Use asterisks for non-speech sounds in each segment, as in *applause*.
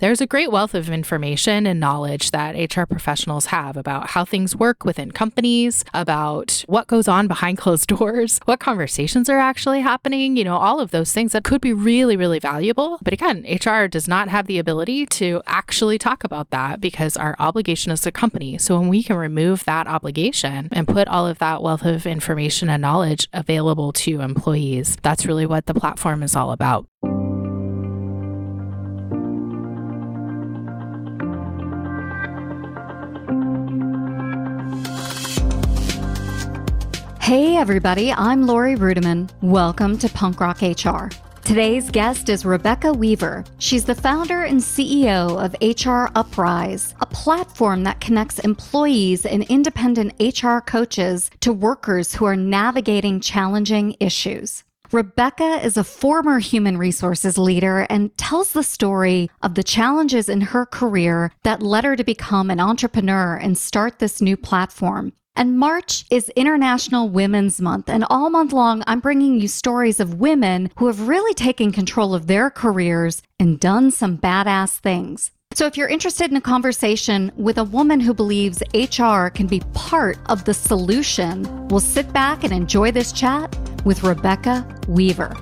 there's a great wealth of information and knowledge that HR professionals have about how things work within companies, about what goes on behind closed *laughs* doors, what conversations are actually happening, you know, all of those things that could be really, really valuable. But again, HR does not have the ability to actually talk about that because our obligation is a company. So when we can remove that obligation and put all of that wealth of information and knowledge available to employees, that's really what the platform is all about. Hey, everybody, I'm Laurie Ruettimann. Welcome to Punk Rock HR. Today's guest is Rebecca Weaver. She's the founder and CEO of HR Uprise, a platform that connects employees and independent HR coaches to workers who are navigating challenging issues. Rebecca is a former human resources leader and tells the story of the challenges in her career that led her to become an entrepreneur and start this new platform. And March is International Women's Month. And all month long, I'm bringing you stories of women who have really taken control of their careers and done some badass things. So, if you're interested in a conversation with a woman who believes HR can be part of the solution, we'll sit back and enjoy this chat with Rebecca Weaver.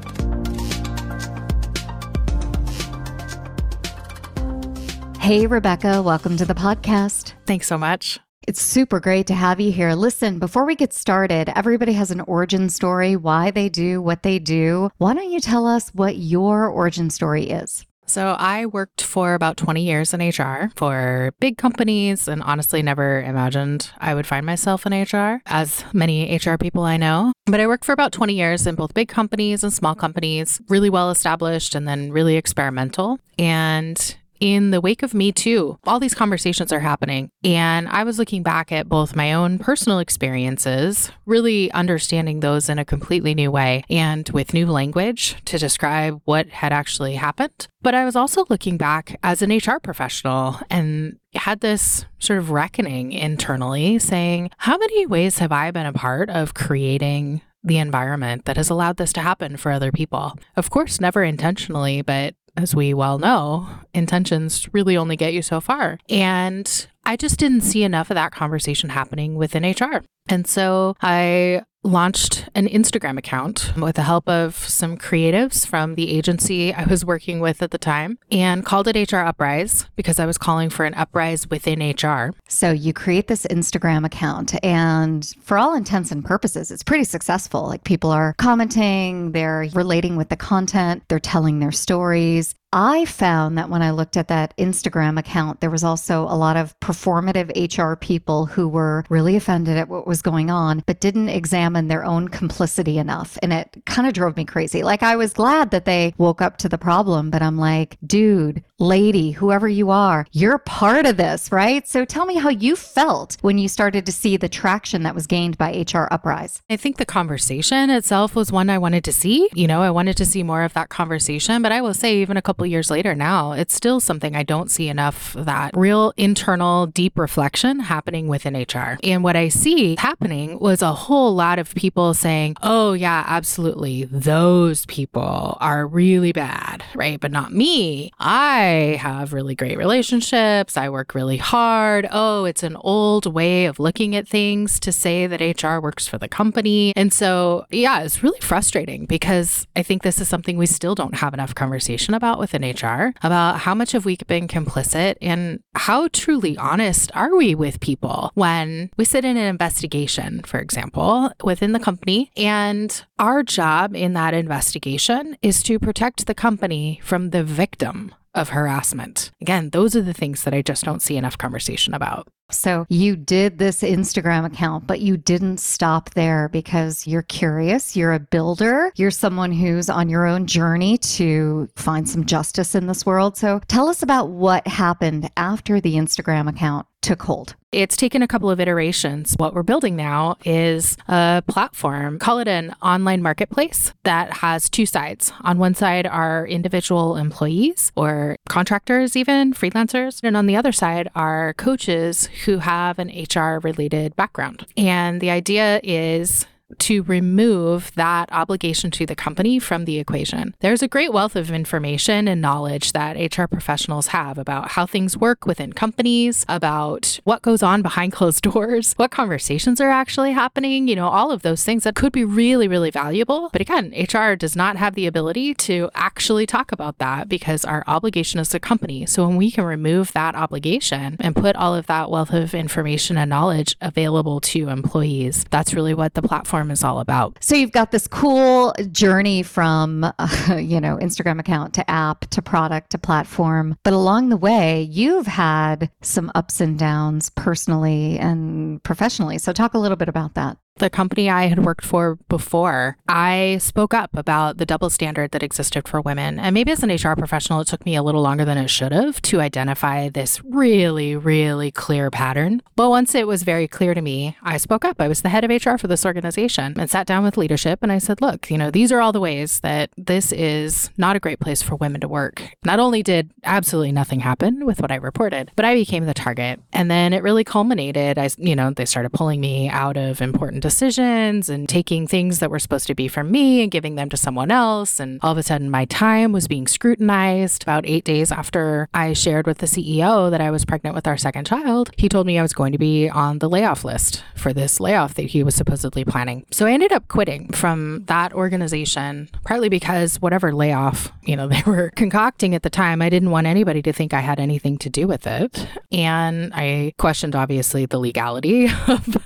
Hey, Rebecca, welcome to the podcast. Thanks so much. It's super great to have you here. Listen, before we get started, everybody has an origin story, why they do what they do. Why don't you tell us what your origin story is? So, I worked for about 20 years in HR for big companies and honestly never imagined I would find myself in HR, as many HR people I know. But I worked for about 20 years in both big companies and small companies, really well established and then really experimental. And in the wake of Me Too, all these conversations are happening. And I was looking back at both my own personal experiences, really understanding those in a completely new way and with new language to describe what had actually happened. But I was also looking back as an HR professional and had this sort of reckoning internally saying, how many ways have I been a part of creating the environment that has allowed this to happen for other people. Of course, never intentionally, but as we well know, intentions really only get you so far. And I just didn't see enough of that conversation happening within HR. And so I launched an Instagram account with the help of some creatives from the agency I was working with at the time and called it HR Uprise because I was calling for an uprise within HR. So you create this Instagram account and for all intents and purposes it's pretty successful. Like people are commenting, they're relating with the content, they're telling their stories. I found that when I looked at that Instagram account, there was also a lot of performative HR people who were really offended at what was going on, but didn't examine their own complicity enough. And it kind of drove me crazy. Like, I was glad that they woke up to the problem, but I'm like, dude, lady, whoever you are, you're part of this, right? So tell me how you felt when you started to see the traction that was gained by HR Uprise. I think the conversation itself was one I wanted to see. You know, I wanted to see more of that conversation, but I will say, even a couple years later now, it's still something I don't see enough that real internal deep reflection happening within HR. And what I see happening was a whole lot of people saying, "Oh yeah, absolutely. Those people are really bad, right? But not me. I have really great relationships. I work really hard. Oh, it's an old way of looking at things to say that HR works for the company." And so, yeah, it's really frustrating because I think this is something we still don't have enough conversation about within HR about how much have we been complicit and how truly honest are we with people when we sit in an investigation, for example, within the company. And our job in that investigation is to protect the company from the victim of harassment. Again, those are the things that I just don't see enough conversation about. So you did this Instagram account, but you didn't stop there because you're curious. You're a builder. You're someone who's on your own journey to find some justice in this world. So tell us about what happened after the Instagram account took hold. It's taken a couple of iterations. What we're building now is a platform, call it an online marketplace that has two sides. On one side are individual employees or contractors, even freelancers. And on the other side are coaches who have an HR related background. And the idea is to remove that obligation to the company from the equation. There's a great wealth of information and knowledge that HR professionals have about how things work within companies, about what goes on behind closed *laughs* doors, what conversations are actually happening, you know, all of those things that could be really, really valuable. But again, HR does not have the ability to actually talk about that because our obligation is a company. So when we can remove that obligation and put all of that wealth of information and knowledge available to employees, that's really what the platform is all about. So you've got this cool journey from, uh, *laughs* you know, Instagram account to app to product to platform. But along the way, you've had some ups and downs personally and professionally. So talk a little bit about that the company I had worked for before, I spoke up about the double standard that existed for women. And maybe as an HR professional, it took me a little longer than it should have to identify this really, really clear pattern. But once it was very clear to me, I spoke up. I was the head of HR for this organization and sat down with leadership and I said, look, you know, these are all the ways that this is not a great place for women to work. Not only did absolutely nothing happen with what I reported, but I became the target. And then it really culminated. I, you know, they started pulling me out of important decisions and taking things that were supposed to be from me and giving them to someone else. And all of a sudden, my time was being scrutinized. About eight days after I shared with the CEO that I was pregnant with our second child, he told me I was going to be on the layoff list for this layoff that he was supposedly planning. So I ended up quitting from that organization, partly because whatever layoff, you know, *laughs* they were concocting at the time, I didn't want anybody to think I had anything to do with it. And I questioned, obviously, the legality *laughs* of,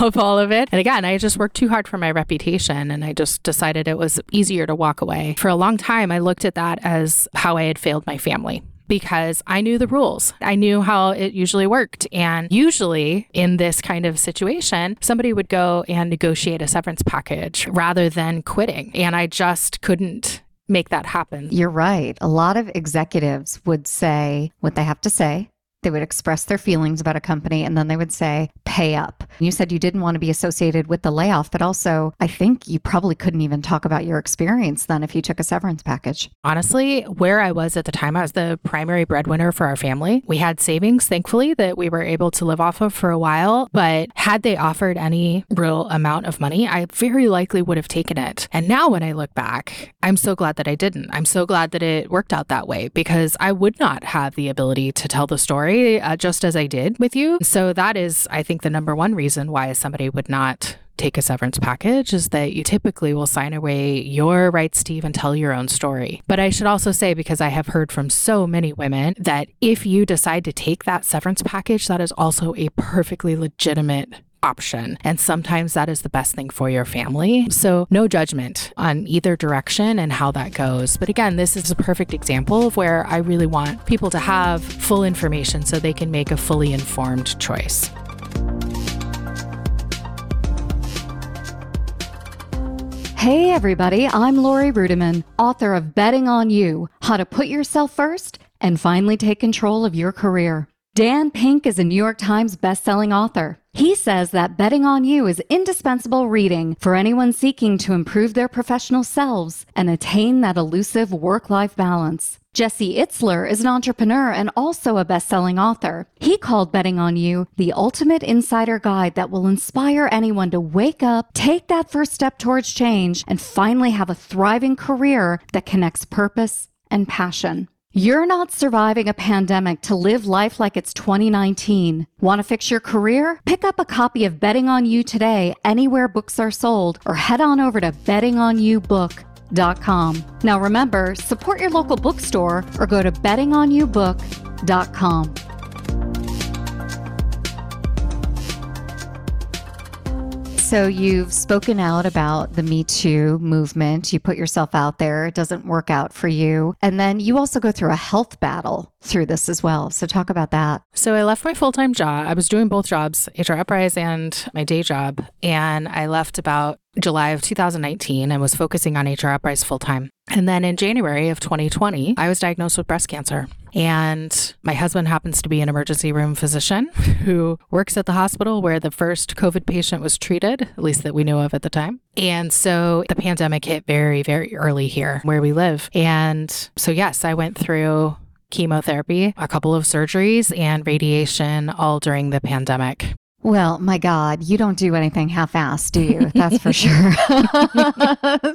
of all of it. And again, I just worked too hard for my reputation and I just decided it was easier to walk away. For a long time, I looked at that as how I had failed my family because I knew the rules. I knew how it usually worked. And usually in this kind of situation, somebody would go and negotiate a severance package rather than quitting. And I just couldn't make that happen. You're right. A lot of executives would say what they have to say. They would express their feelings about a company and then they would say, pay up. You said you didn't want to be associated with the layoff, but also I think you probably couldn't even talk about your experience then if you took a severance package. Honestly, where I was at the time, I was the primary breadwinner for our family. We had savings, thankfully, that we were able to live off of for a while. But had they offered any real amount of money, I very likely would have taken it. And now when I look back, I'm so glad that I didn't. I'm so glad that it worked out that way because I would not have the ability to tell the story story, uh, just as I did with you. So that is, I think, the number one reason why somebody would not take a severance package is that you typically will sign away your rights to even tell your own story. But I should also say, because I have heard from so many women, that if you decide to take that severance package, that is also a perfectly legitimate option. And sometimes that is the best thing for your family. So, no judgment on either direction and how that goes. But again, this is a perfect example of where I really want people to have full information so they can make a fully informed choice. Hey, everybody, I'm Laurie Ruettimann, author of Betting on You How to Put Yourself First and Finally Take Control of Your Career. Dan Pink is a New York Times bestselling author. He says that betting on you is indispensable reading for anyone seeking to improve their professional selves and attain that elusive work life balance. Jesse Itzler is an entrepreneur and also a best-selling author. He called Betting on You the ultimate insider guide that will inspire anyone to wake up, take that first step towards change, and finally have a thriving career that connects purpose and passion. You're not surviving a pandemic to live life like it's 2019. Want to fix your career? Pick up a copy of Betting on You today anywhere books are sold or head on over to bettingonubook.com. Now remember, support your local bookstore or go to bettingonubook.com. So you've spoken out about the Me Too movement. You put yourself out there. It doesn't work out for you. And then you also go through a health battle through this as well. So talk about that. So I left my full-time job. I was doing both jobs, HR Uprise and my day job, and I left about July of 2019 and was focusing on HR Uprise full time. And then in January of 2020, I was diagnosed with breast cancer. And my husband happens to be an emergency room physician who works at the hospital where the first COVID patient was treated, at least that we knew of at the time. And so the pandemic hit very, very early here where we live. And so, yes, I went through chemotherapy, a couple of surgeries, and radiation all during the pandemic. Well, my God, you don't do anything half assed, do you? That's for *laughs* sure.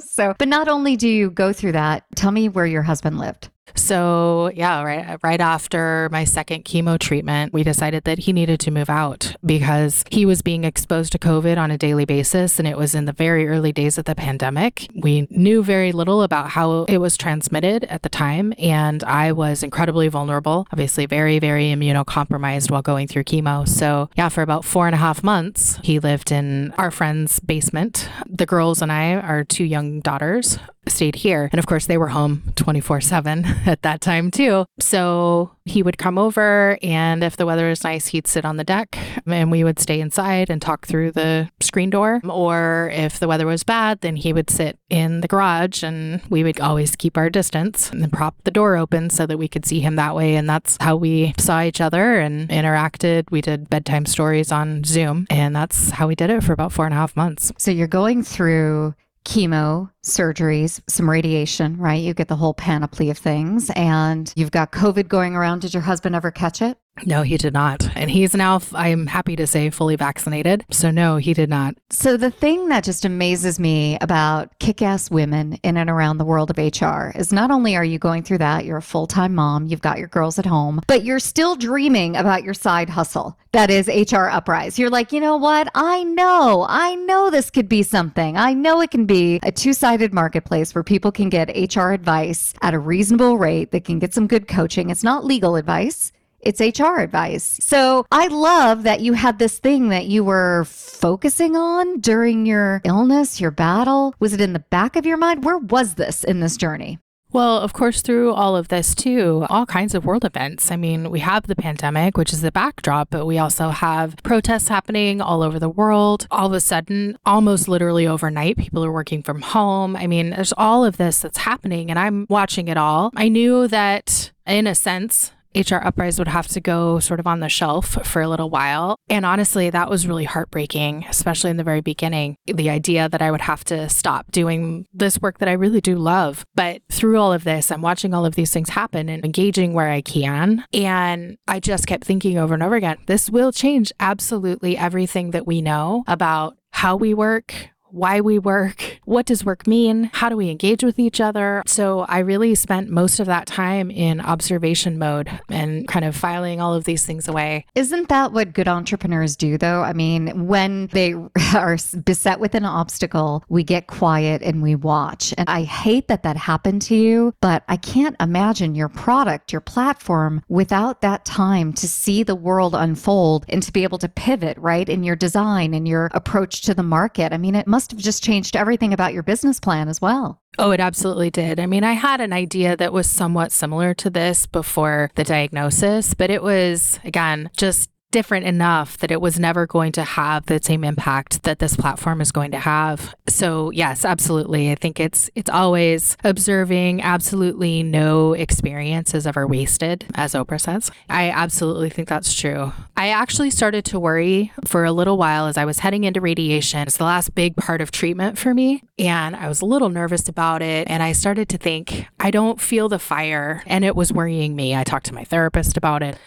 *laughs* so, but not only do you go through that, tell me where your husband lived. So, yeah, right right after my second chemo treatment, we decided that he needed to move out because he was being exposed to COVID on a daily basis and it was in the very early days of the pandemic. We knew very little about how it was transmitted at the time and I was incredibly vulnerable, obviously very very immunocompromised while going through chemo. So, yeah, for about four and a half months, he lived in our friend's basement. The girls and I, our two young daughters, stayed here. And of course, they were home 24 7 *laughs* at that time, too. So he would come over, and if the weather was nice, he'd sit on the deck and we would stay inside and talk through the screen door. Or if the weather was bad, then he would sit in the garage and we would always keep our distance and prop the door open so that we could see him that way. And that's how we saw each other and interacted. We did bedtime stories on Zoom, and that's how we did it for about four and a half months. So you're going through chemo, surgeries, some radiation, right? You get the whole panoply of things. And you've got COVID going around. Did your husband ever catch it? No, he did not. And he's now, I'm happy to say, fully vaccinated. So, no, he did not. So, the thing that just amazes me about kick ass women in and around the world of HR is not only are you going through that, you're a full time mom, you've got your girls at home, but you're still dreaming about your side hustle that is HR Uprise. You're like, you know what? I know, I know this could be something. I know it can be a two sided marketplace where people can get HR advice at a reasonable rate, they can get some good coaching. It's not legal advice it's HR advice. So I love that you had this thing that you were focusing on during your illness, your battle. Was it in the back of your mind? Where was this in this journey? Well, of course, through all of this, too, all kinds of world events. I mean, we have the pandemic, which is the backdrop, but we also have protests happening all over the world. All of a sudden, almost literally overnight, people are working from home. I mean, there's all of this that's happening, and I'm watching it all. I knew that, in a sense, HR Uprise would have to go sort of on the shelf for a little while. And honestly, that was really heartbreaking, especially in the very beginning. The idea that I would have to stop doing this work that I really do love. But through all of this, I'm watching all of these things happen and engaging where I can. And I just kept thinking over and over again this will change absolutely everything that we know about how we work, why we work, what does work mean, how do we engage with each other. So I really spent most of that time in observation mode and kind of filing all of these things away. Isn't that what good entrepreneurs do, though? I mean, when they *laughs* are beset with an obstacle, we get quiet and we watch. And I hate that that happened to you, but I can't imagine your product, your platform without that time to see the world unfold and to be able to pivot, right, in your design and your approach to the market. I mean, it must must have just changed everything about your business plan as well. Oh, it absolutely did. I mean, I had an idea that was somewhat similar to this before the diagnosis, but it was, again, just different enough that it was never going to have the same impact that this platform is going to have. So, yes, absolutely. I think it's it's always observing absolutely no experience is ever wasted as Oprah says. I absolutely think that's true. I actually started to worry for a little while as I was heading into radiation. It's the last big part of treatment for me, and I was a little nervous about it and I started to think I don't feel the fire and it was worrying me. I talked to my therapist about it.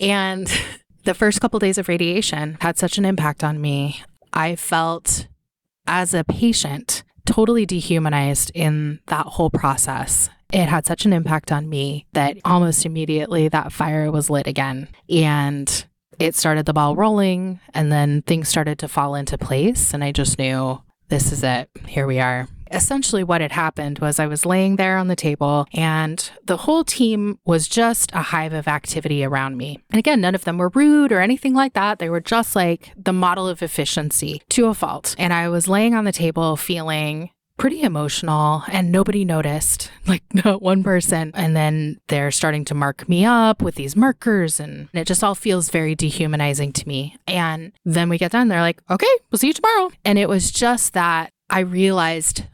And *laughs* the first couple days of radiation had such an impact on me. I felt as a patient totally dehumanized in that whole process. It had such an impact on me that almost immediately that fire was lit again. And it started the ball rolling, and then things started to fall into place. And I just knew this is it. Here we are essentially what had happened was I was laying there on the table and the whole team was just a hive of activity around me. And again, none of them were rude or anything like that. They were just like the model of efficiency to a fault. And I was laying on the table feeling pretty emotional and nobody noticed, *laughs* like not one person. And then they're starting to mark me up with these markers and it just all feels very dehumanizing to me. And then we get done, they're like, okay, we'll see you tomorrow. And it was just that I realized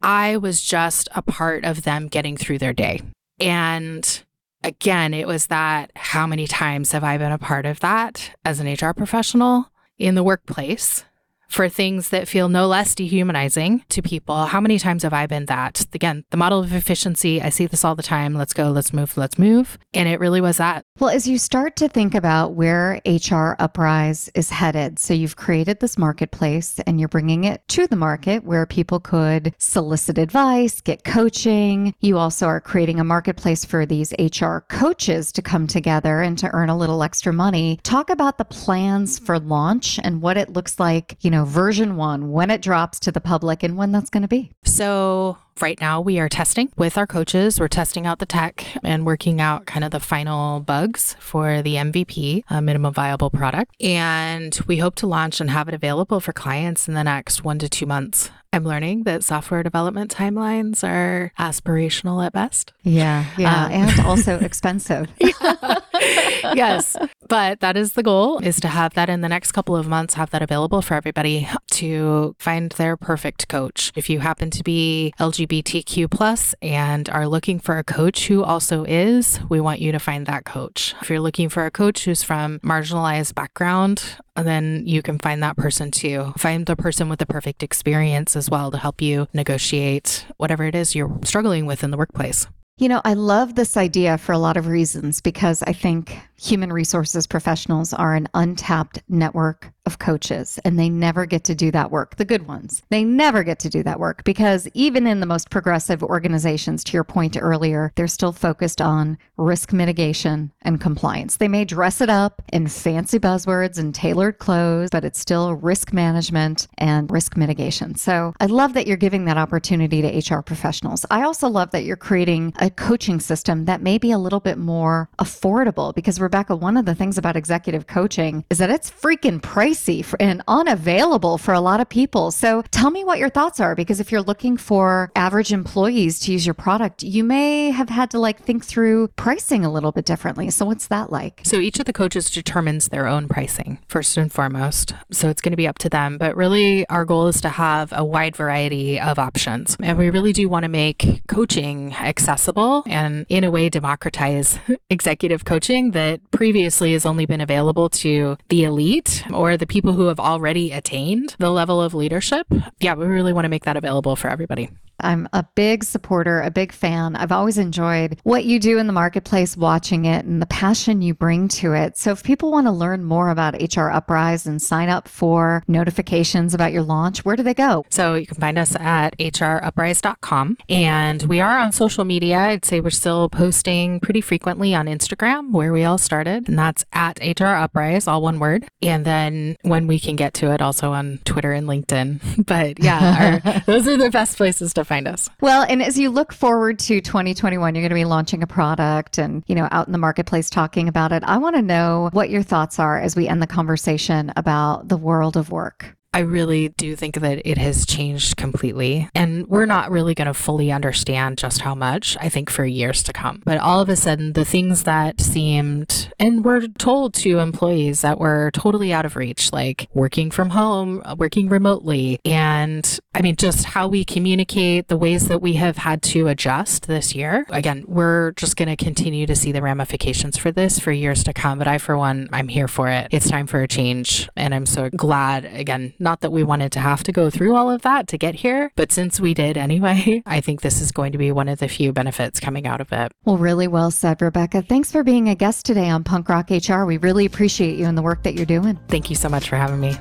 I was just a part of them getting through their day. And again, it was that how many times have I been a part of that as an HR professional in the workplace? For things that feel no less dehumanizing to people. How many times have I been that? Again, the model of efficiency, I see this all the time. Let's go, let's move, let's move. And it really was that. Well, as you start to think about where HR Uprise is headed, so you've created this marketplace and you're bringing it to the market where people could solicit advice, get coaching. You also are creating a marketplace for these HR coaches to come together and to earn a little extra money. Talk about the plans for launch and what it looks like, you know, version one, when it drops to the public and when that's going to be. So, Right now, we are testing with our coaches. We're testing out the tech and working out kind of the final bugs for the MVP, a minimum viable product. And we hope to launch and have it available for clients in the next one to two months. I'm learning that software development timelines are aspirational at best. Yeah, yeah, um, and *laughs* also expensive. *laughs* yes, but that is the goal is to have that in the next couple of months have that available for everybody to find their perfect coach. If you happen to be LGBTQ plus and are looking for a coach who also is, we want you to find that coach. If you're looking for a coach who's from marginalized background, then you can find that person too. Find the person with the perfect experience as well to help you negotiate whatever it is you're struggling with in the workplace. You know, I love this idea for a lot of reasons because I think human resources professionals are an untapped network of coaches and they never get to do that work, the good ones. They never get to do that work because even in the most progressive organizations, to your point earlier, they're still focused on risk mitigation and compliance. They may dress it up in fancy buzzwords and tailored clothes, but it's still risk management and risk mitigation. So I love that you're giving that opportunity to HR professionals. I also love that you're creating a coaching system that may be a little bit more affordable because Rebecca, one of the things about executive coaching is that it's freaking pricey and unavailable for a lot of people. So tell me what your thoughts are because if you're looking for average employees to use your product, you may have had to like think through pricing a little bit differently. So what's that like? So each of the coaches determines their own pricing first and foremost. So it's going to be up to them. But really, our goal is to have a wide variety of options. And we really do want to make coaching accessible and in a way democratize *laughs* executive coaching that previously has only been available to the elite or the people who have already attained the level of leadership. Yeah, we really want to make that available for everybody. I'm a big supporter, a big fan. I've always enjoyed what you do in the marketplace, watching it, and the passion you bring to it. So, if people want to learn more about HR Uprise and sign up for notifications about your launch, where do they go? So, you can find us at hruprise.com. And we are on social media. I'd say we're still posting pretty frequently on Instagram, where we all started, and that's at HR Uprise, all one word. And then when we can get to it, also on Twitter and LinkedIn. *laughs* But yeah, our, *laughs* those are the best places to find us. Well, and as you look forward to 2021, you're going to be launching a product and, you know, out in the marketplace talking about it. I want to know what your thoughts are as we end the conversation about the world of work. I really do think that it has changed completely. And we're not really going to fully understand just how much, I think, for years to come. But all of a sudden, the things that seemed, and were told to employees that were totally out of reach, like working from home, working remotely, and I mean, just how we communicate, the ways that we have had to adjust this year. Again, we're just going to continue to see the ramifications for this for years to come. But I, for one, I'm here for it. It's time for a change. And I'm so glad, again, not that we wanted to have to go through all of that to get here, but since we did anyway, *laughs* I think this is going to be one of the few benefits coming out of it. Well, really well said, Rebecca. Thanks for being a guest today on Punk Rock HR. We really appreciate you and the work that you're doing. Thank you so much for having me.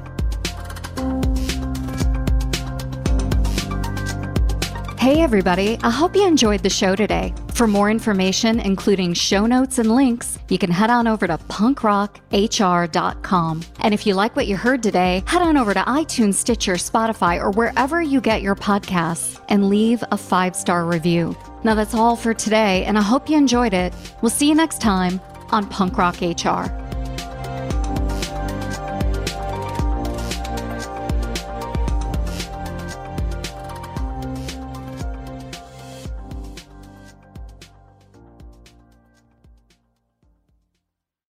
Hey, everybody. I hope you enjoyed the show today. For more information, including show notes and links, you can head on over to punkrockhr.com. And if you like what you heard today, head on over to iTunes, Stitcher, Spotify, or wherever you get your podcasts and leave a five star review. Now, that's all for today, and I hope you enjoyed it. We'll see you next time on Punk Rock HR.